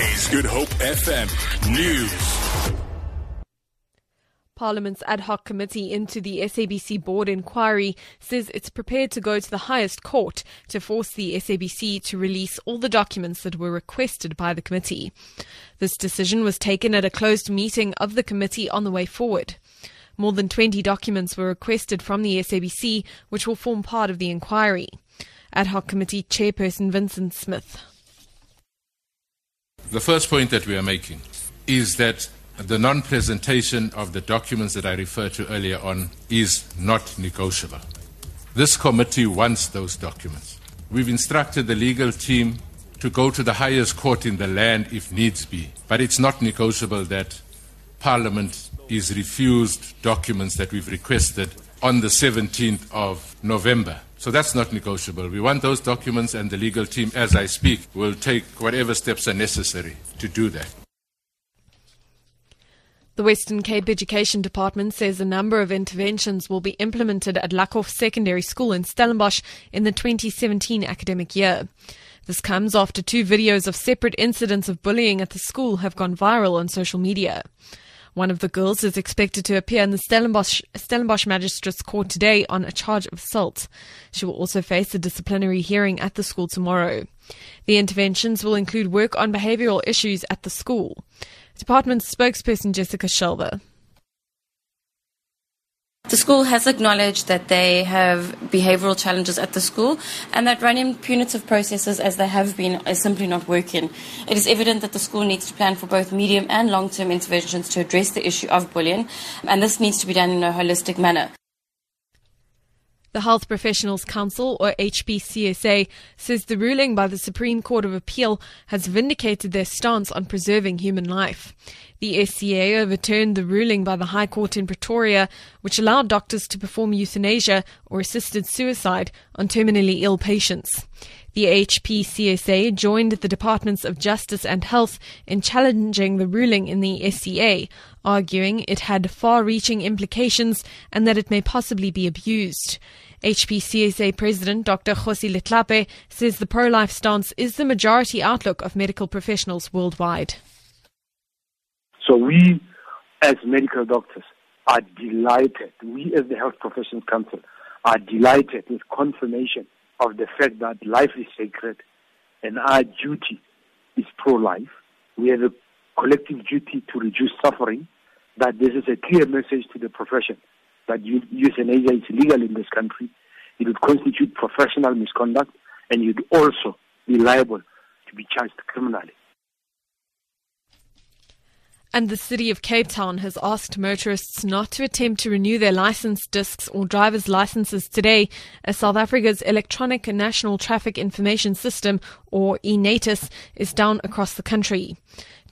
Good Hope FM News. Parliament's ad hoc committee into the SABC board inquiry says it's prepared to go to the highest court to force the SABC to release all the documents that were requested by the committee. This decision was taken at a closed meeting of the committee on the way forward. More than 20 documents were requested from the SABC, which will form part of the inquiry. Ad hoc committee chairperson Vincent Smith. The first point that we are making is that the non presentation of the documents that I referred to earlier on is not negotiable. This committee wants those documents. We've instructed the legal team to go to the highest court in the land if needs be, but it's not negotiable that Parliament is refused documents that we've requested on the 17th of November. So that's not negotiable. We want those documents, and the legal team, as I speak, will take whatever steps are necessary to do that. The Western Cape Education Department says a number of interventions will be implemented at Lückhoff Secondary School in Stellenbosch in the 2017 academic year. This comes after two videos of separate incidents of bullying at the school have gone viral on social media. One of the girls is expected to appear in the Stellenbosch, Stellenbosch Magistrates Court today on a charge of assault. She will also face a disciplinary hearing at the school tomorrow. The interventions will include work on behavioural issues at the school. Department spokesperson Jessica Shelver. The school has acknowledged that they have behavioral challenges at the school and that running punitive processes as they have been is simply not working. It is evident that the school needs to plan for both medium and long term interventions to address the issue of bullying, and this needs to be done in a holistic manner. The Health Professionals Council, or HPCSA, says the ruling by the Supreme Court of Appeal has vindicated their stance on preserving human life. The SCA overturned the ruling by the High Court in Pretoria, which allowed doctors to perform euthanasia or assisted suicide on terminally ill patients. The HPCSA joined the Departments of Justice and Health in challenging the ruling in the SCA, arguing it had far reaching implications and that it may possibly be abused. HPCSA President Dr. Kgosi Letlhape says the pro life stance is the majority outlook of medical professionals worldwide. So, we as medical doctors are delighted, we as the Health Professions Council are delighted with confirmation of the fact that life is sacred and our duty is pro life. We have a collective duty to reduce suffering, that this is a clear message to the profession that euthanasia is illegal in this country. It would constitute professional misconduct and you'd also be liable to be charged criminally. And the City of Cape Town has asked motorists not to attempt to renew their license discs or driver's licenses today, as South Africa's Electronic National Traffic Information System, or eNaTIS, is down across the country.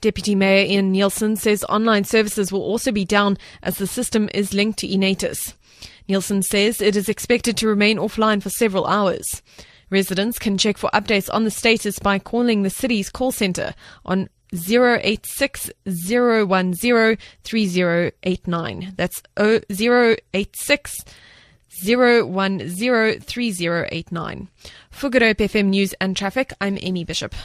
Deputy Mayor Ian Neilson says online services will also be down as the system is linked to eNaTIS. Neilson says it is expected to remain offline for several hours. Residents can check for updates on the status by calling the city's call centre on 086 3089. That's 086 010 3089. For Good Hope FM News and Traffic, I'm Amy Bishop.